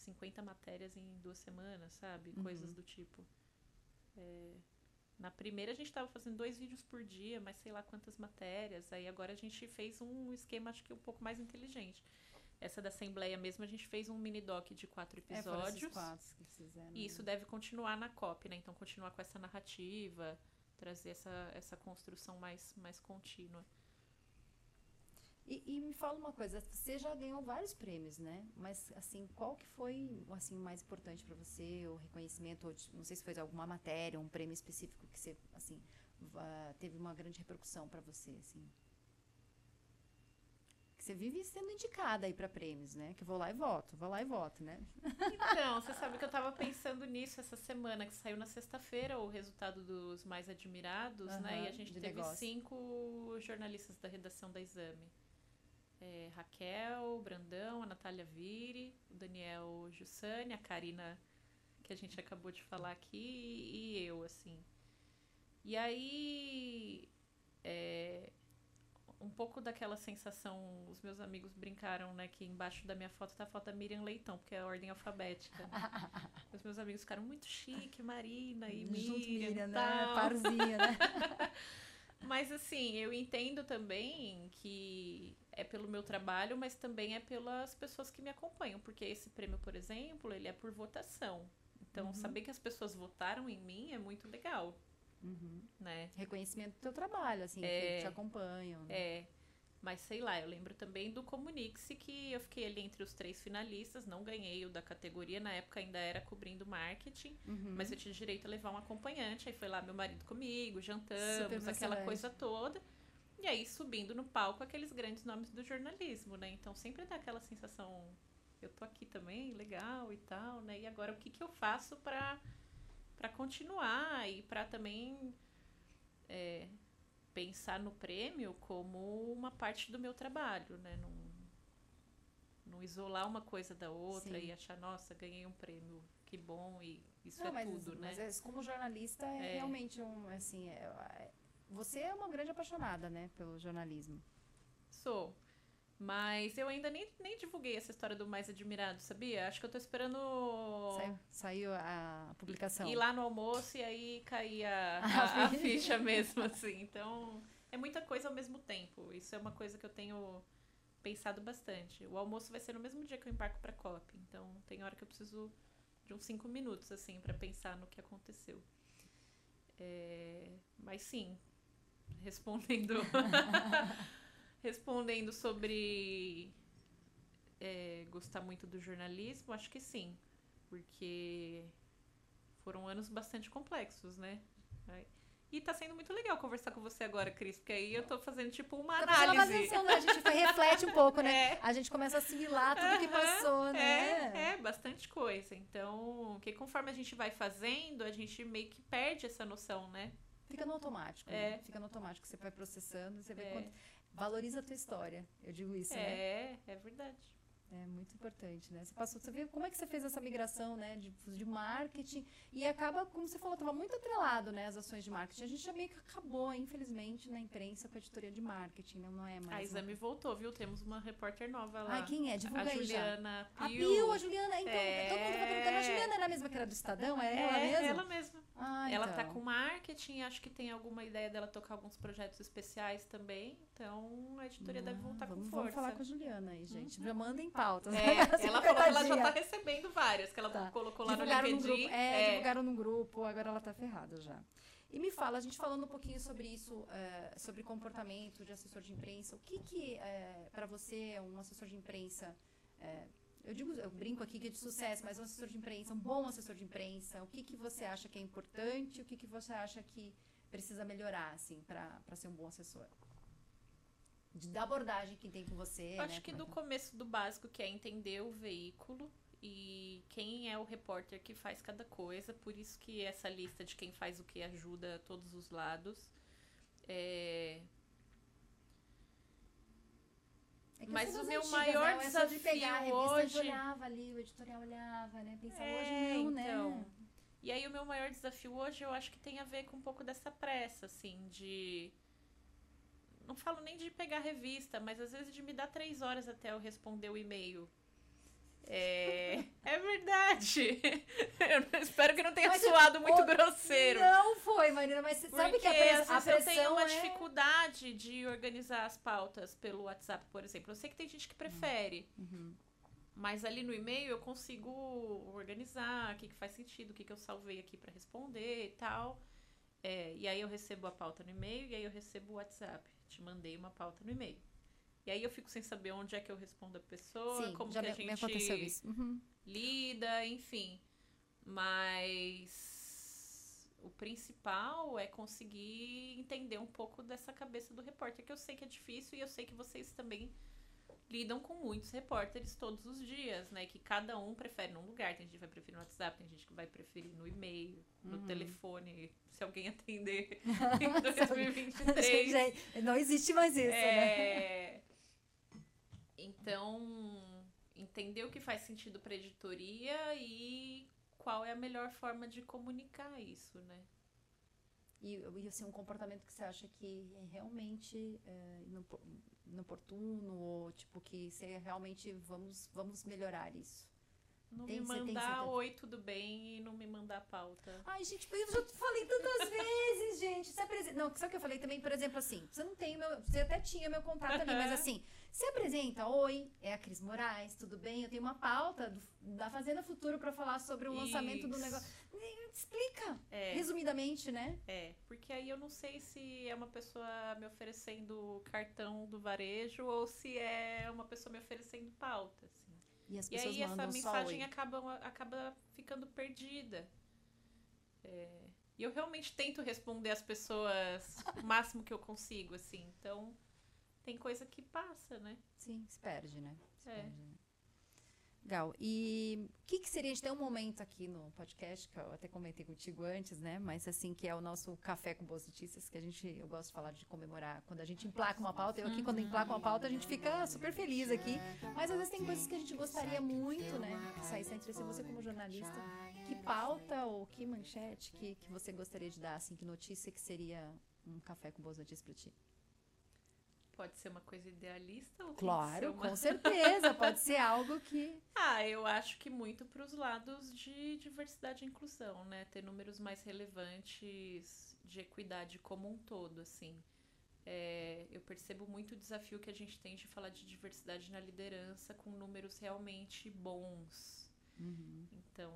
S2: 50 matérias em duas semanas, sabe? Coisas
S1: Uhum.
S2: do tipo. É, na primeira a gente estava fazendo dois vídeos por dia, mas sei lá quantas matérias. Aí agora a gente fez um esquema, acho que um pouco mais inteligente. Essa da Assembleia mesmo, a gente fez um mini doc de quatro
S1: É,
S2: episódios.
S1: quatro que fizeram.
S2: e isso deve continuar na COP, né? Então continuar com essa narrativa, trazer essa, essa construção mais, mais contínua.
S1: E, e me fala uma coisa, você já ganhou vários prêmios, né? Mas assim, qual que foi assim o mais importante pra você, o reconhecimento, ou não sei se foi alguma matéria, um prêmio específico que você assim teve uma grande repercussão pra você, assim? Que você vive sendo indicada aí pra prêmios, né? Que eu vou lá e voto, vou lá e voto, né?
S2: Então, você sabe que eu tava pensando nisso essa semana, que saiu na sexta-feira o resultado dos mais admirados, né? E a gente teve
S1: negócio.
S2: cinco jornalistas da redação da Exame. É, Raquel, Brandão, a Natália Vire, o Daniel Jussani, a Karina, que a gente acabou de falar aqui, e eu, assim. E aí, é, um pouco daquela sensação, os meus amigos brincaram, né, que embaixo da minha foto tá a foto da Miriam Leitão, porque é a ordem alfabética. os meus amigos ficaram muito chique, Marina e
S1: Junto
S2: Miriam,
S1: Miriam,
S2: e
S1: né? Parzinha, né?
S2: Mas assim, eu entendo também que é pelo meu trabalho, mas também é pelas pessoas que me acompanham, porque esse prêmio, por exemplo, ele é por votação. Então,
S1: Uhum.
S2: saber que as pessoas votaram em mim é muito legal,
S1: Uhum.
S2: né?
S1: Reconhecimento do teu trabalho, assim,
S2: É.
S1: que te acompanham. né?
S2: É, mas sei lá, eu lembro também do Comunique-se que eu fiquei ali entre os três finalistas, não ganhei o da categoria, na época ainda era cobrindo marketing,
S1: Uhum.
S2: mas eu tinha direito a levar um acompanhante, aí foi lá meu marido comigo, jantamos,
S1: Super
S2: aquela coisa toda. E aí, subindo no palco, aqueles grandes nomes do jornalismo, né? Então, sempre dá aquela sensação, eu tô aqui também, legal e tal, né? E agora, o que, que eu faço para para continuar e para também é, pensar no prêmio como uma parte do meu trabalho, né? Não, não isolar uma coisa da outra Sim. e achar, nossa, ganhei um prêmio, que bom, e isso não, é
S1: mas,
S2: tudo,
S1: né?
S2: Mas
S1: como jornalista é, é, realmente um, assim, é, é, você é uma grande apaixonada, né, pelo jornalismo.
S2: Sou. Mas eu ainda nem, nem divulguei essa história do Mais Admirado, sabia? Acho que eu tô esperando.
S1: Saiu, saiu a publicação.
S2: Ir lá no almoço e aí cair a, a, a ficha mesmo, assim. Então, é muita coisa ao mesmo tempo. Isso é uma coisa que eu tenho pensado bastante. O almoço vai ser no mesmo dia que eu embarco pra COP. Então, tem hora que eu preciso de uns cinco minutos, assim, para pensar no que aconteceu. É, mas sim, respondendo. Respondendo sobre é, gostar muito do jornalismo, acho que sim. Porque foram anos bastante complexos, né? E tá sendo muito legal conversar com você agora, Cris, porque aí eu tô fazendo tipo uma tá análise.
S1: Atenção, né? A gente reflete um pouco, né? É. A gente começa a assimilar tudo uhum, que passou, né?
S2: É, é, bastante coisa. Então, que conforme a gente vai fazendo, a gente meio que perde essa noção, né?
S1: Fica no automático. É. Né? Fica no automático. Você vai processando, você vê é. quanto valoriza a tua história. Eu digo isso,
S2: é,
S1: né?
S2: É, é verdade.
S1: É muito importante, né? Você passou, você vê como é que você fez essa migração, né, de, de marketing e acaba, como você falou, estava muito atrelado, né, as ações de marketing. A gente já meio que acabou, infelizmente, na imprensa com a editoria de marketing, né? não é mais.
S2: A Exame voltou, viu? Temos uma repórter nova lá.
S1: Ah, quem é? Divulga
S2: a
S1: aí
S2: Juliana
S1: já. Pio. A Pio, a Juliana, então, é... todo mundo tava perguntando, a Juliana era a mesma que era do Estadão? É, é ela mesma?
S2: ela mesma. Ah, ela tá então. tá com marketing, acho que tem alguma ideia dela tocar alguns projetos especiais também, então a editoria ah, deve voltar
S1: vamos,
S2: com força.
S1: Vamos falar com a Juliana aí, gente. Uhum. Já mandem pautas.
S2: É, ela falou que ela já tá recebendo várias, que ela tá. colocou lá divulgaram no LinkedIn.
S1: grupo, é, é, divulgaram no grupo, agora ela tá ferrada já. E me fala, a gente falando um pouquinho sobre isso, é, sobre comportamento de assessor de imprensa, o que que, é, para você, um assessor de imprensa, é, eu digo, eu brinco aqui que é de sucesso, mas um assessor de imprensa, um bom assessor de imprensa, o que que você acha que é importante, o que que você acha que precisa melhorar, assim, para ser um bom assessor? Da abordagem que tem com você.
S2: Acho
S1: né?
S2: que do começo do básico, que é entender o veículo e quem é o repórter que faz cada coisa. Por isso que essa lista de quem faz o que ajuda todos os lados. É...
S1: É Mas o meu antigas, maior né? desafio de pegar a revista, hoje olhava ali, o editorial olhava, né? Pensava é, hoje não, né? Então.
S2: E aí o meu maior desafio hoje eu acho que tem a ver com um pouco dessa pressa, assim, de não falo nem de pegar revista, mas às vezes de me dar três horas até eu responder o e-mail. É, é verdade. Eu espero que não tenha mas suado muito o, grosseiro.
S1: Não foi, Marina, mas você sabe que a, press, a pressão
S2: eu tenho uma
S1: é...
S2: dificuldade de organizar as pautas pelo WhatsApp, por exemplo. Eu sei que tem gente que prefere.
S1: Uhum.
S2: Mas ali no e-mail eu consigo organizar o que, que faz sentido, o que, que eu salvei aqui para responder e tal. É, e aí eu recebo a pauta no e-mail e aí eu recebo o WhatsApp te mandei uma pauta no e-mail. E aí eu fico sem saber onde é que eu respondo a pessoa, Sim, como que a gente
S1: uhum.
S2: lida, enfim. Mas o principal é conseguir entender um pouco dessa cabeça do repórter, que eu sei que é difícil e eu sei que vocês também lidam com muitos repórteres todos os dias, né? Que cada um prefere num lugar. Tem gente que vai preferir no WhatsApp, tem gente que vai preferir no e-mail, no uhum. telefone, se alguém atender em 2023.
S1: Não existe mais isso,
S2: é... né? Então, entender o que faz sentido para editoria e qual é a melhor forma de comunicar isso, né?
S1: E, e assim, um comportamento que você acha que é realmente é, inoportuno ou tipo que você realmente vamos, vamos melhorar isso?
S2: Não tem, me mandar oi, tudo bem e não me mandar pauta.
S1: Ai, gente, eu já falei tantas vezes. Não, sabe o que eu falei também? Por exemplo, assim, você não tem meu. Você até tinha meu contato ali, mas assim, se apresenta, oi, é a Cris Moraes, tudo bem? Eu tenho uma pauta do, da Fazenda Futuro para falar sobre o lançamento do negócio. Explica, é. resumidamente, né?
S2: É, porque aí eu não sei se é uma pessoa me oferecendo cartão do varejo ou se é uma pessoa me oferecendo pauta, assim.
S1: E,
S2: e aí essa mensagem acaba, acaba ficando perdida. É, E eu realmente tento responder as pessoas o máximo que eu consigo, assim. Então, tem coisa que passa, né?
S1: Sim, se perde, né? Se
S2: É.
S1: perde, Legal. E o que, que seria? A gente tem um momento aqui no podcast, que eu até comentei contigo antes, né? Mas assim, que é o nosso café com boas notícias, que a gente, eu gosto de falar de comemorar. Quando a gente emplaca uma pauta, eu aqui, quando emplaca uma pauta, a gente fica super feliz aqui. Mas às vezes tem coisas que a gente gostaria muito, né? Que saísse entre si, você como jornalista. Que pauta ou que manchete que, que você gostaria de dar, assim, que notícia que seria um café com boas notícias para ti?
S2: Pode ser uma coisa idealista ou
S1: Claro,
S2: uma...
S1: com certeza. Pode ser algo que.
S2: Ah, eu acho que muito para os lados de diversidade e inclusão, né? Ter números mais relevantes de equidade como um todo, assim. É, eu percebo muito o desafio que a gente tem de falar de diversidade na liderança com números realmente bons.
S1: Uhum.
S2: Então,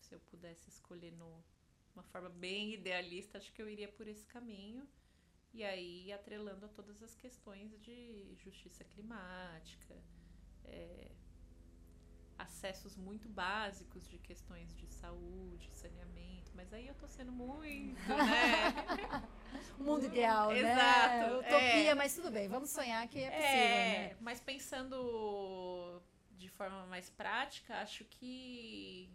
S2: se eu pudesse escolher no, uma forma bem idealista, acho que eu iria por esse caminho. E aí, atrelando a todas as questões de justiça climática, é, acessos muito básicos de questões de saúde, saneamento. Mas aí eu tô sendo muito, né?
S1: O mundo ideal, né?
S2: Exato,
S1: Utopia,
S2: é.
S1: mas tudo bem, vamos sonhar que é possível, né?
S2: mas pensando de forma mais prática, acho que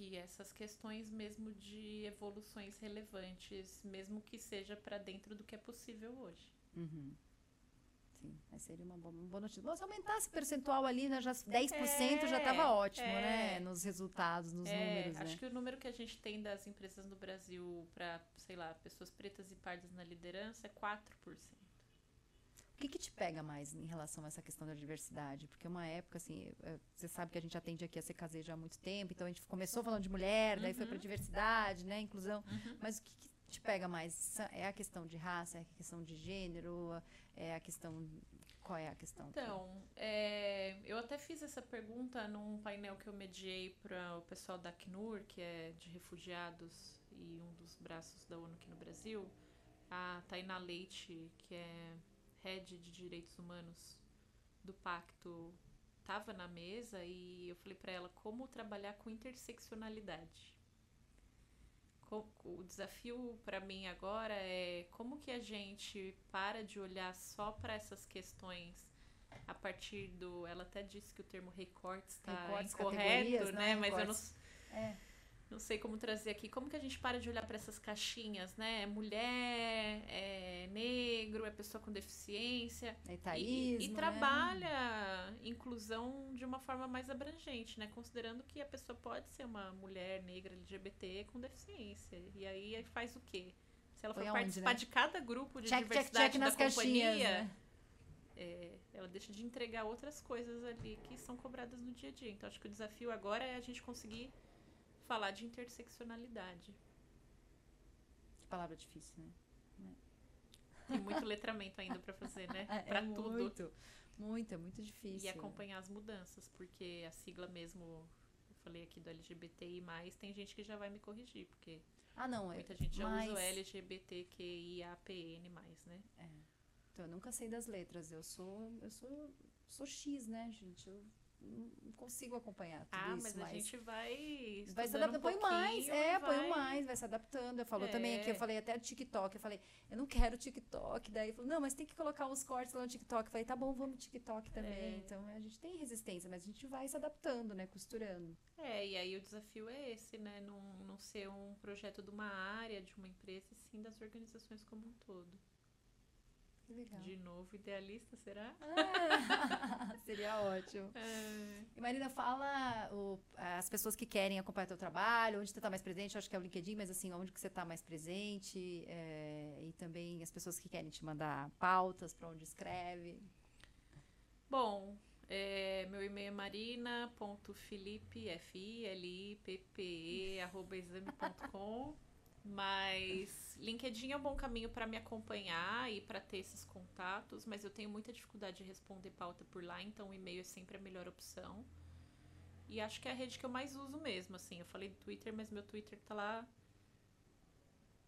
S2: que essas questões mesmo de evoluções relevantes, mesmo que seja para dentro do que é possível hoje.
S1: Uhum. Sim, mas seria uma boa, uma boa notícia. Bom, se aumentasse o percentual ali, né, já 10% já
S2: É,
S1: estava ótimo,
S2: é.
S1: né? Nos resultados, nos
S2: É,
S1: números,
S2: acho
S1: né?
S2: que o número que a gente tem das empresas no Brasil para, sei lá, pessoas pretas e pardas na liderança é 4%.
S1: O que, que te pega mais em relação a essa questão da diversidade? Porque uma época, assim, eh, você sabe que a gente atende aqui a CKZ já há muito tempo, então a gente começou falando de mulher, daí foi para
S2: Uhum.
S1: diversidade, né? Inclusão.
S2: Uhum.
S1: Mas o que, que te pega mais? É a questão de raça, é a questão de gênero, é a questão. Qual é a questão?
S2: Então, é, eu até fiz essa pergunta num painel que eu mediei para o pessoal da Acnur, que é de refugiados e um dos braços da ONU aqui no Brasil, a Tainá Leite, que é head de direitos humanos do pacto, estava na mesa e eu falei para ela como trabalhar com interseccionalidade. O desafio para mim agora é como que a gente para de olhar só para essas questões a partir do. Ela até disse que o termo recortes está incorreto, né?
S1: né?
S2: Mas eu não.
S1: É.
S2: não sei como trazer aqui. Como que a gente para de olhar para essas caixinhas, né? É mulher, é negro, é pessoa com deficiência.
S1: É
S2: E-
S1: etaísmo,
S2: e,
S1: né?
S2: trabalha inclusão de uma forma mais abrangente, né? Considerando que a pessoa pode ser uma mulher negra LGBT com deficiência. E aí faz o quê? Se ela for participar
S1: né?
S2: de cada grupo de
S1: Check, check,
S2: diversidade
S1: check
S2: da
S1: nas caixinhas,
S2: companhia,
S1: né?
S2: é, ela deixa de entregar outras coisas ali que são cobradas no dia a dia. Então acho que o desafio agora é a gente conseguir falar de interseccionalidade.
S1: Que palavra difícil, né?
S2: Tem muito letramento ainda para fazer, né? Para
S1: é
S2: tudo.
S1: Muito, muito, é muito difícil.
S2: E acompanhar as mudanças, porque a sigla mesmo, eu falei aqui do LGBTI, tem gente que já vai me corrigir, porque
S1: Ah, não, é.
S2: muita gente já
S1: mas-
S2: usa o LGBTQIAPN, né?
S1: Então, eu nunca sei das letras. Eu sou, eu sou, sou X, né, gente? Eu não consigo acompanhar tudo
S2: ah,
S1: isso,
S2: mas a gente vai.
S1: vai se adaptando,
S2: um
S1: põe mais, é,
S2: e
S1: põe
S2: vai-
S1: mais, vai se adaptando. Eu falou também aqui, eu
S2: É.
S1: falei até do TikTok, eu falei, eu não quero TikTok, daí falou, não, mas tem que colocar uns cortes lá no TikTok. Eu falei, tá bom, vamos no TikTok também.
S2: É.
S1: Então, a gente tem resistência, mas a gente vai se adaptando, né, costurando.
S2: É, e aí o desafio é esse, né? Não, não ser um projeto de uma área, de uma empresa, e sim das organizações como um todo.
S1: Legal.
S2: De novo, idealista, será?
S1: Ah, seria ótimo.
S2: É.
S1: E Marina, fala o- as pessoas que querem acompanhar teu trabalho, onde você está mais presente, acho que é o LinkedIn, mas assim, onde que você está mais presente, é, e também as pessoas que querem te mandar pautas, para onde escreve.
S2: Bom, é, meu e-mail é marina.filipe, F-I-L-I-P-P-E, arroba exame.com. Mas LinkedIn é um bom caminho para me acompanhar e para ter esses contatos, mas eu tenho muita dificuldade de responder pauta por lá, então o e-mail é sempre a melhor opção. E acho que é a rede que eu mais uso mesmo, assim. Eu falei do Twitter, mas meu Twitter tá lá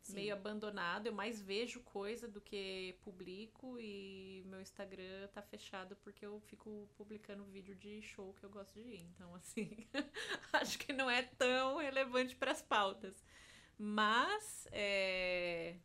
S1: Sim.
S2: meio abandonado. Eu mais vejo coisa do que publico e meu Instagram tá fechado porque eu fico publicando vídeo de show que eu gosto de ir. Então, assim, acho que não é tão relevante para as pautas. Mas, é...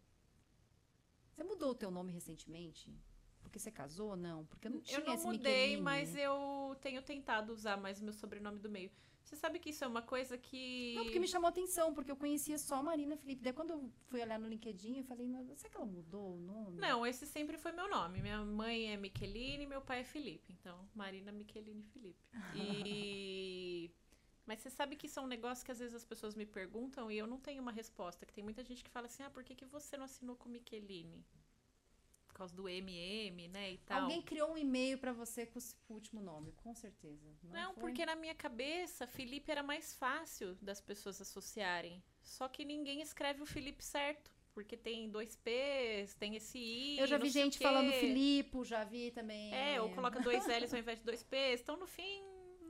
S1: Você mudou o teu nome recentemente? Porque você casou ou não? Porque eu não tinha
S2: Eu não mudei, mas eu tenho tentado usar mais o meu sobrenome do meio. Você sabe que isso é uma coisa que.
S1: Não, porque me chamou atenção, porque eu conhecia só a Marina Felipe. Daí quando eu fui olhar no LinkedIn, eu falei, mas será que ela mudou o nome?
S2: Não, esse sempre foi meu nome. Minha mãe é Micheline e meu pai é Felipe. Então, Marina Micheline Felipe. E. Mas você sabe que isso é um negócio que às vezes as pessoas me perguntam e eu não tenho uma resposta. Que tem muita gente que fala assim: ah, por que, que você não assinou com Micheline? Por causa do MM, né? E tal.
S1: Alguém criou um e-mail pra você com o último nome, com certeza. Não,
S2: Não,
S1: foi?
S2: porque na minha cabeça, Felipe era mais fácil das pessoas associarem. Só que ninguém escreve o Felipe certo. Porque tem dois P's, tem esse I.
S1: Eu já vi gente falando Filipe, já vi também.
S2: É, ou coloca dois L's ao invés de dois P's. Então, no fim,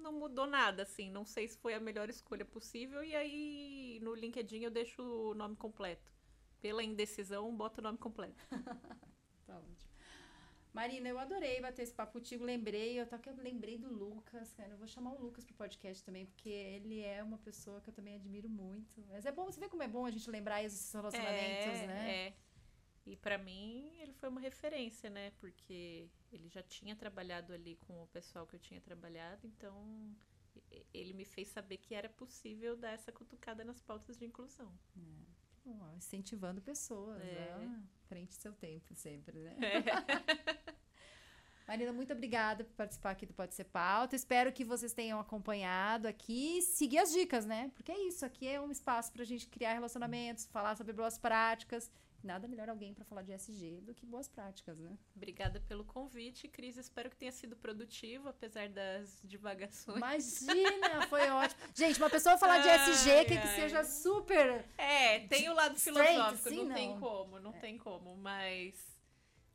S2: não mudou nada, assim. Não sei se foi a melhor escolha possível. E aí, no LinkedIn, eu deixo o nome completo. Pela indecisão, boto o nome completo.
S1: Tá ótimo. Marina, eu adorei bater esse papo contigo. Lembrei, eu até que eu lembrei do Lucas, cara. Eu vou chamar o Lucas pro podcast também, porque ele é uma pessoa que eu também admiro muito. Mas é bom, você vê como é bom a gente lembrar esses relacionamentos,
S2: é,
S1: né?
S2: É. E pra mim, ele foi uma referência, né? Porque ele já tinha trabalhado ali com o pessoal que eu tinha trabalhado, então ele me fez saber que era possível dar essa cutucada nas pautas de inclusão.
S1: Ó, incentivando pessoas,
S2: É.
S1: né? Frente ao seu tempo sempre, né?
S2: É.
S1: Marina, muito obrigada por participar aqui do Pode Ser Pauta. Espero que vocês tenham acompanhado aqui. Seguir as dicas, né? Porque é isso, aqui é um espaço pra gente criar relacionamentos, falar sobre boas práticas. Nada melhor alguém pra falar de SG do que boas práticas, né?
S2: Obrigada pelo convite, Cris. Espero que tenha sido produtivo, apesar das divagações.
S1: Imagina, foi ótimo. Gente, uma pessoa falar de SG
S2: Ai,
S1: que, que
S2: ai.
S1: seja super.
S2: É, tem o lado filosófico,
S1: assim,
S2: não, tem
S1: não.
S2: como, não tem como, mas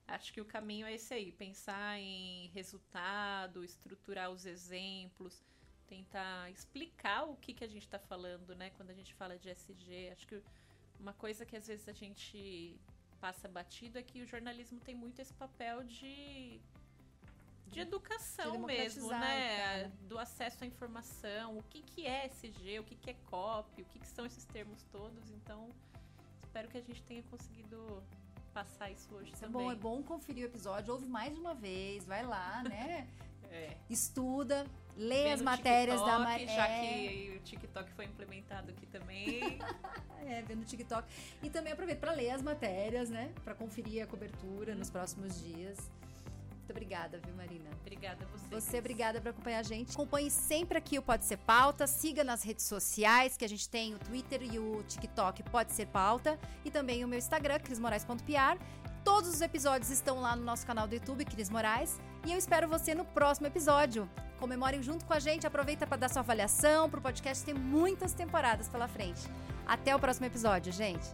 S2: acho que o caminho é esse aí, pensar em resultado, estruturar os exemplos, tentar explicar o que, que a gente está falando, né, quando a gente fala de SG. Acho que uma coisa que às vezes a gente passa batido é que o jornalismo tem muito esse papel de de educação
S1: De
S2: mesmo, né?
S1: cara.
S2: Do acesso à informação, o que, que é SG, o que, que é COP, o que, que são esses termos todos. Então, espero que a gente tenha conseguido passar isso hoje
S1: é
S2: também.
S1: bom, é bom conferir o episódio, ouve mais de uma vez, vai lá, né?
S2: É.
S1: Estuda, lê
S2: Vê
S1: as matérias da
S2: TikTok,
S1: Marina.
S2: Já que o TikTok foi implementado aqui também.
S1: É, vendo no TikTok. E também aproveita para ler as matérias, né? Para conferir a cobertura nos próximos dias. Muito obrigada, viu, Marina?
S2: Obrigada a você.
S1: Você,
S2: Cris.
S1: obrigada por acompanhar a gente. Acompanhe sempre aqui o Pode Ser Pauta. Siga nas redes sociais, que a gente tem o Twitter e o TikTok Pode Ser Pauta. E também o meu Instagram, crismorais.piar. Todos os episódios estão lá no nosso canal do YouTube, Cris Moraes. E eu espero você no próximo episódio. Comemorem junto com a gente, aproveita para dar sua avaliação. Pro podcast tem muitas temporadas pela frente. Até o próximo episódio, gente.